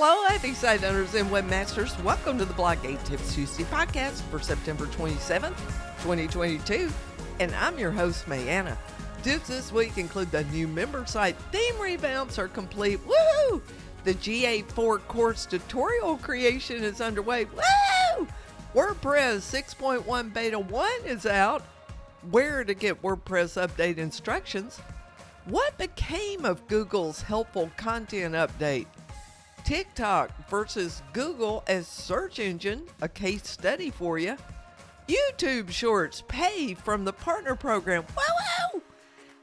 Hello, happy site owners and webmasters. Welcome to the BlogAid Tips Tuesday podcast for September 27th, 2022. And I'm your host, Mayanna. Tips this week include the new member site theme revamps are complete. Woohoo! The GA4 course tutorial creation is underway. Woo! WordPress 6.1 Beta 1 is out. Where to get WordPress update instructions. What became of Google's helpful content update? TikTok versus Google as search engine, a case study for you. YouTube Shorts pay from the partner program. Woo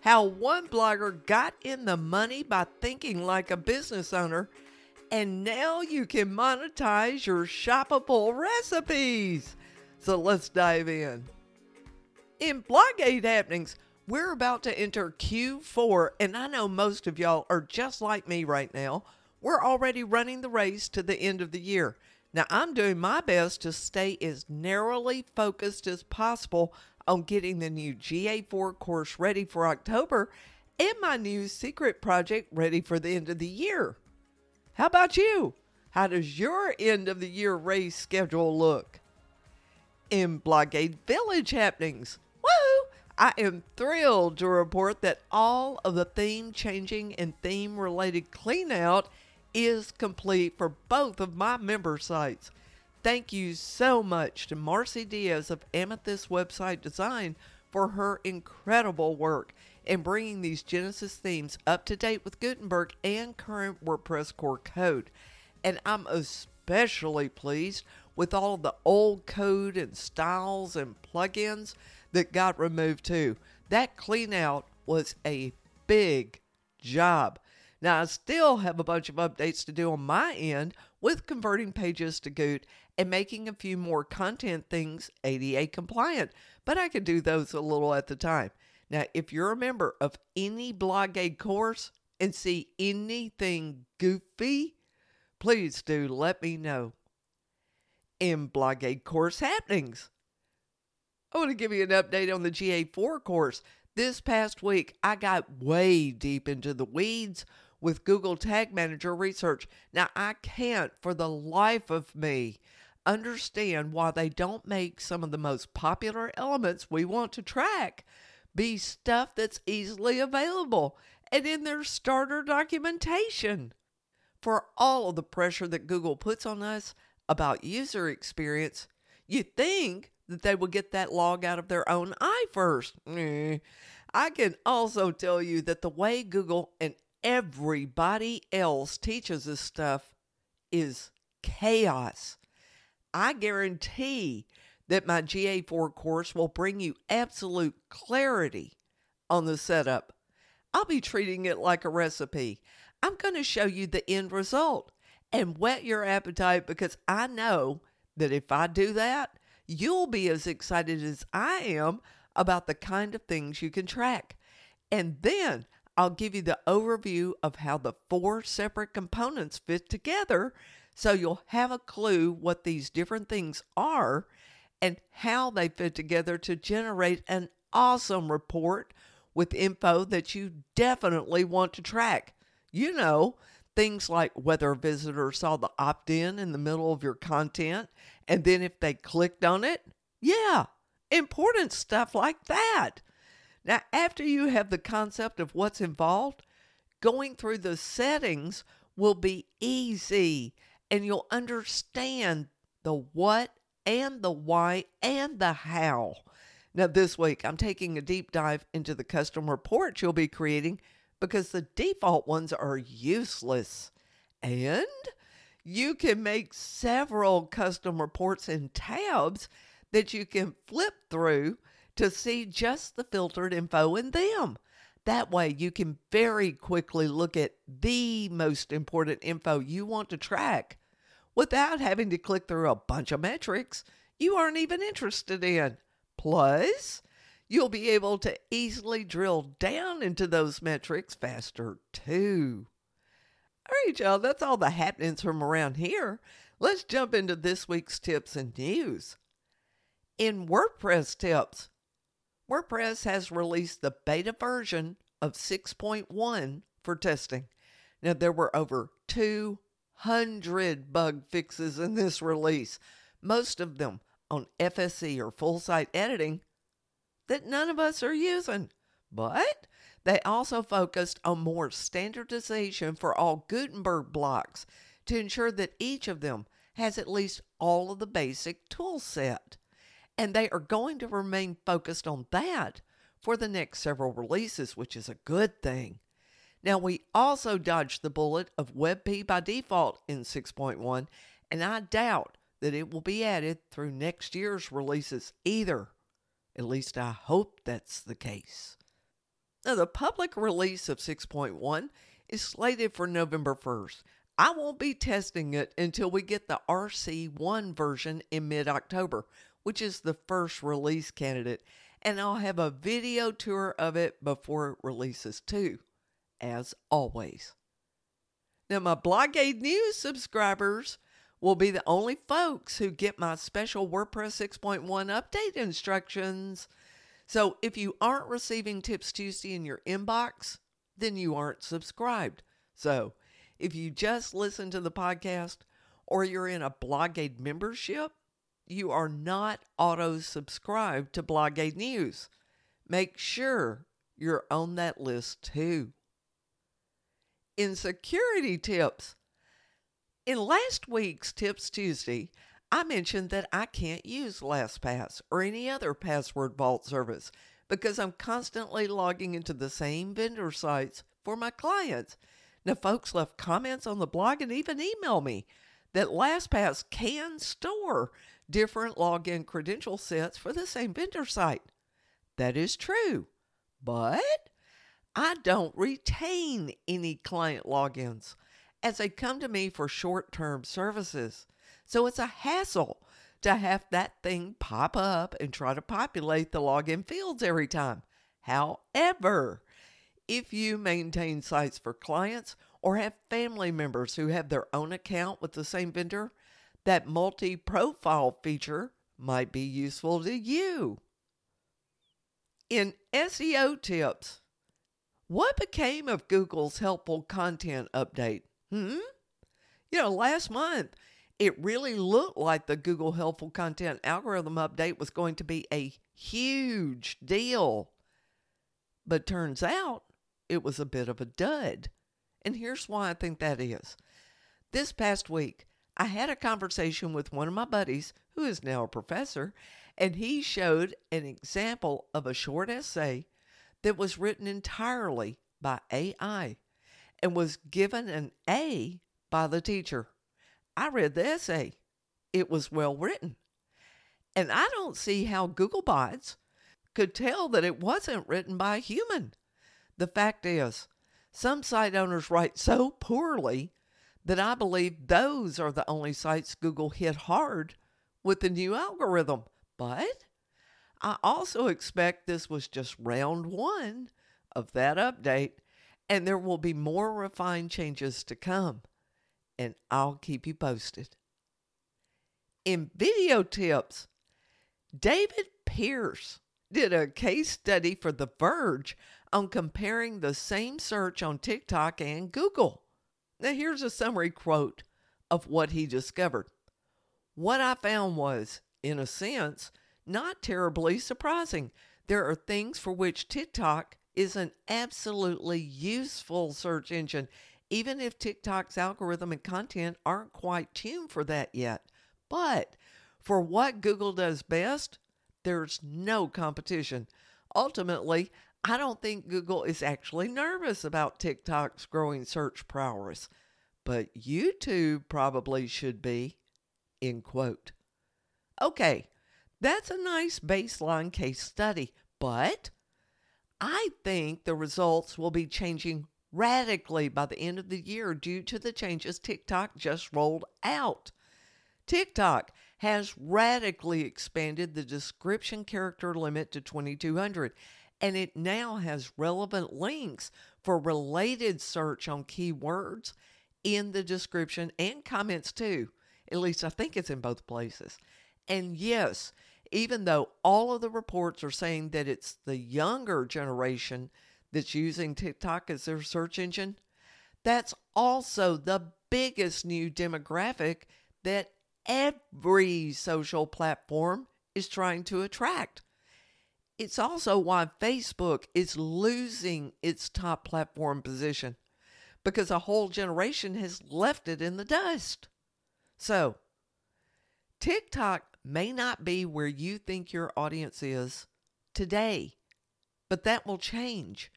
How one blogger got in the money by thinking like a business owner, and now you can monetize your shoppable recipes. So let's dive in. In BlogAid happenings, we're about to enter Q4, and I know most of y'all are just like me right now we're already running the race to the end of the year. Now, I'm doing my best to stay as narrowly focused as possible on getting the new GA4 course ready for October and my new secret project ready for the end of the year. How about you? How does your end of the year race schedule look? In BlogAid Village happenings, woo! I am thrilled to report that all of the theme changing and theme related cleanout is complete for both of my member sites. Thank you so much to Marcy Diaz of Amethyst Website Design for her incredible work in bringing these Genesis themes up to date with Gutenberg and current WordPress core code. And I'm especially pleased with all the old code and styles and plugins that got removed too. That clean out was a big job. Now, I still have a bunch of updates to do on my end with converting pages to Goot and making a few more content things ADA compliant, but I can do those a little at the time. Now, if you're a member of any BlogAid course and see anything goofy, please do let me know. In BlogAid course happenings, I want to give you an update on the GA4 course. This past week, I got way deep into the weeds with Google Tag Manager research. Now, I can't for the life of me understand why they don't make some of the most popular elements we want to track be stuff that's easily available and in their starter documentation. For all of the pressure that Google puts on us about user experience, you'd think that they will get that log out of their own eye first. I can also tell you that the way Google and everybody else teaches this stuff is chaos. I guarantee that my GA4 course will bring you absolute clarity on the setup. I'll be treating it like a recipe. I'm going to show you the end result and whet your appetite because I know that if I do that, you'll be as excited as I am about the kind of things you can track. And then I'll give you the overview of how the four separate components fit together so you'll have a clue what these different things are and how they fit together to generate an awesome report with info that you definitely want to track. You know, things like whether a visitor saw the opt in in the middle of your content and then if they clicked on it. Yeah, important stuff like that. Now, after you have the concept of what's involved, going through the settings will be easy and you'll understand the what and the why and the how. Now, this week, I'm taking a deep dive into the custom reports you'll be creating because the default ones are useless. And you can make several custom reports in tabs that you can flip through to see just the filtered info in them. That way, you can very quickly look at the most important info you want to track without having to click through a bunch of metrics you aren't even interested in. Plus, you'll be able to easily drill down into those metrics faster too. All right, y'all, that's all the happenings from around here. Let's jump into this week's tips and news. In WordPress tips, WordPress has released the beta version of 6.1 for testing. Now, there were over 2 hundred bug fixes in this release, most of them on FSE or full site editing that none of us are using. But they also focused on more standardization for all Gutenberg blocks to ensure that each of them has at least all of the basic tool set. And they are going to remain focused on that for the next several releases, which is a good thing. Now, we also dodged the bullet of WebP by default in 6.1, and I doubt that it will be added through next year's releases either. At least I hope that's the case. Now, the public release of 6.1 is slated for November 1st. I won't be testing it until we get the RC1 version in mid October, which is the first release candidate, and I'll have a video tour of it before it releases too, as always. Now, my BlogAid News subscribers will be the only folks who get my special WordPress 6.1 update instructions. So if you aren't receiving Tips Tuesday in your inbox, then you aren't subscribed. So if you just listen to the podcast or you're in a BlogAid membership, you are not auto subscribed to BlogAid News. Make sure you're on that list too. In security tips, in last week's Tips Tuesday, I mentioned that I can't use LastPass or any other password vault service because I'm constantly logging into the same vendor sites for my clients. Now, folks left comments on the blog and even email me that LastPass can store different login credential sets for the same vendor site. That is true, but I don't retain any client logins as they come to me for short term services. So it's a hassle to have that thing pop up and try to populate the login fields every time. However, if you maintain sites for clients or have family members who have their own account with the same vendor, that multi profile feature might be useful to you. In SEO tips, what became of Google's helpful content update? Hmm? You know, last month, it really looked like the Google Helpful Content algorithm update was going to be a huge deal. But turns out it was a bit of a dud. And here's why I think that is. This past week, I had a conversation with one of my buddies who is now a professor, and he showed an example of a short essay that was written entirely by AI and was given an A by the teacher. I read the essay, it was well written. And I don't see how Googlebots could tell that it wasn't written by a human. The fact is, some site owners write so poorly that I believe those are the only sites Google hit hard with the new algorithm. But I also expect this was just round one of that update and there will be more refined changes to come, and I'll keep you posted. In video tips, David Pierce did a case study for The Verge on comparing the same search on TikTok and Google. Now, here's a summary quote of what he discovered. What I found was, in a sense, not terribly surprising. There are things for which TikTok is an absolutely useful search engine, even if TikTok's algorithm and content aren't quite tuned for that yet. But for what Google does best, there's no competition. Ultimately, I don't think Google is actually nervous about TikTok's growing search prowess, but YouTube probably should be. End quote. Okay, that's a nice baseline case study, but I think the results will be changing radically by the end of the year due to the changes TikTok just rolled out. TikTok has radically expanded the description character limit to 2200 and it now has relevant links for related search on keywords in the description and comments too. At least I think it's in both places. And yes, even though all of the reports are saying that it's the younger generation that's using TikTok as their search engine, that's also the biggest new demographic that every social platform is trying to attract. It's also why Facebook is losing its top platform position because a whole generation has left it in the dust. So, TikTok may not be where you think your audience is today, but that will change.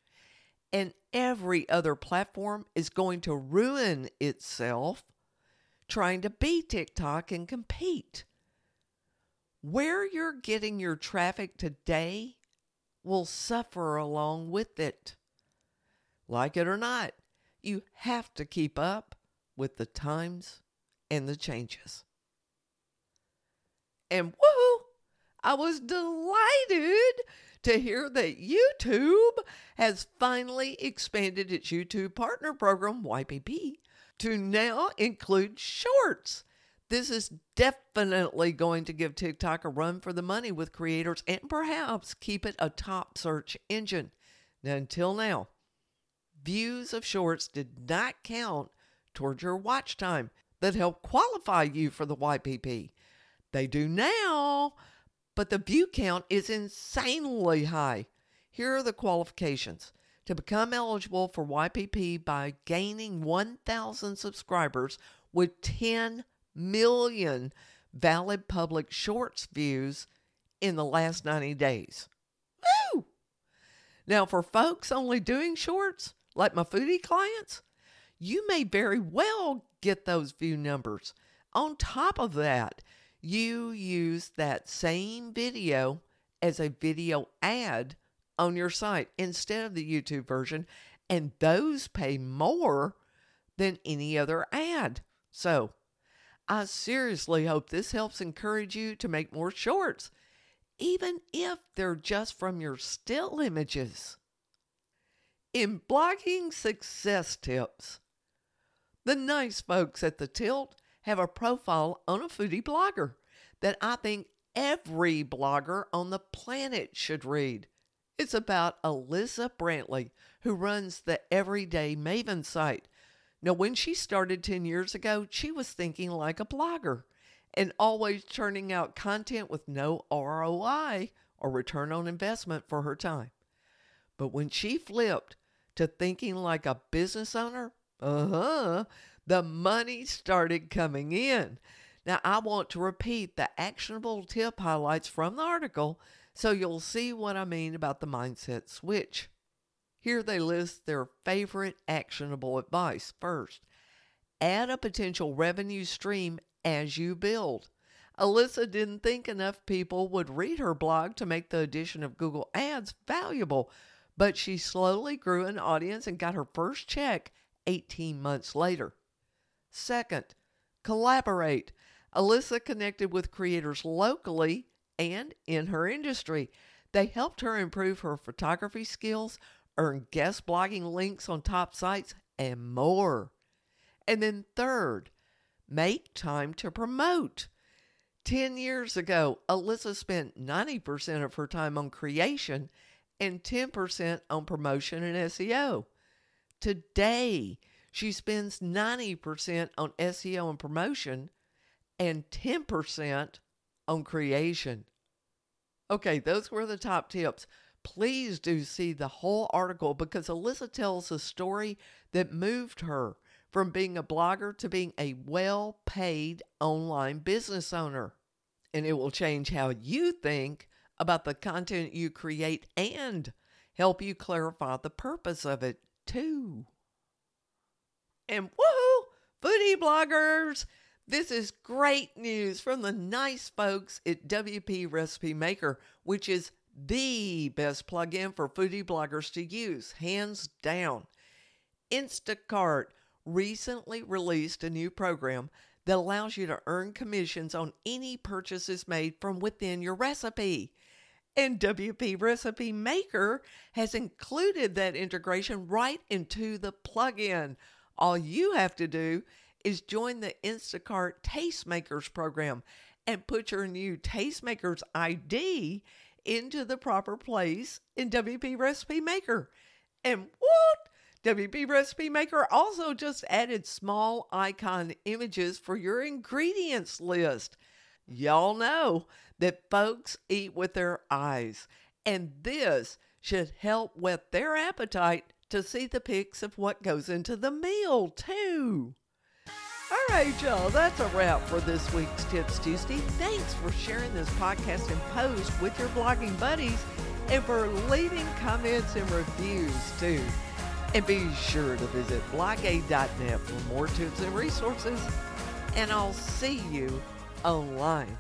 And every other platform is going to ruin itself trying to be TikTok and compete. Where you're getting your traffic today will suffer along with it. Like it or not, you have to keep up with the times and the changes. And woohoo! I was delighted to hear that YouTube has finally expanded its YouTube Partner Program, YPP, to now include shorts. This is definitely going to give TikTok a run for the money with creators and perhaps keep it a top search engine. Now, until now, views of shorts did not count towards your watch time that helped qualify you for the YPP. They do now, but the view count is insanely high. Here are the qualifications. To become eligible for YPP by gaining 1,000 subscribers with 10 million valid public shorts views in the last 90 days. Woo! Now, for folks only doing shorts, like my foodie clients, you may very well get those view numbers. On top of that, you use that same video as a video ad on your site instead of the YouTube version, and those pay more than any other ad. So, I seriously hope this helps encourage you to make more shorts, even if they're just from your still images. In blogging success tips, the nice folks at the Tilt have a profile on a foodie blogger that I think every blogger on the planet should read. It's about Alyssa Brantley, who runs the Everyday Maven site now, when she started 10 years ago, she was thinking like a blogger and always churning out content with no ROI or return on investment for her time. But when she flipped to thinking like a business owner, uh huh, the money started coming in. Now, I want to repeat the actionable tip highlights from the article so you'll see what I mean about the mindset switch. Here they list their favorite actionable advice. First, add a potential revenue stream as you build. Alyssa didn't think enough people would read her blog to make the addition of Google Ads valuable, but she slowly grew an audience and got her first check 18 months later. Second, collaborate. Alyssa connected with creators locally and in her industry. They helped her improve her photography skills, earn guest blogging links on top sites, and more. And then, third, make time to promote. 10 years ago, Alyssa spent 90% of her time on creation and 10% on promotion and SEO. Today, she spends 90% on SEO and promotion and 10% on creation. Okay, those were the top tips please do see the whole article because Alyssa tells a story that moved her from being a blogger to being a well paid online business owner. And it will change how you think about the content you create and help you clarify the purpose of it too. And woohoo, foodie bloggers! This is great news from the nice folks at WP Recipe Maker, which is the best plugin for foodie bloggers to use, hands down. Instacart recently released a new program that allows you to earn commissions on any purchases made from within your recipe. And WP Recipe Maker has included that integration right into the plugin. All you have to do is join the Instacart Tastemakers program and put your new Tastemakers ID into the proper place in WP Recipe Maker. And what? WP Recipe Maker also just added small icon images for your ingredients list. Y'all know that folks eat with their eyes, and this should help whet their appetite to see the pics of what goes into the meal, too. All right, y'all, that's a wrap for this week's Tips Tuesday. Thanks for sharing this podcast and post with your blogging buddies and for leaving comments and reviews, too. And be sure to visit blogaid.net for more tips and resources. And I'll see you online.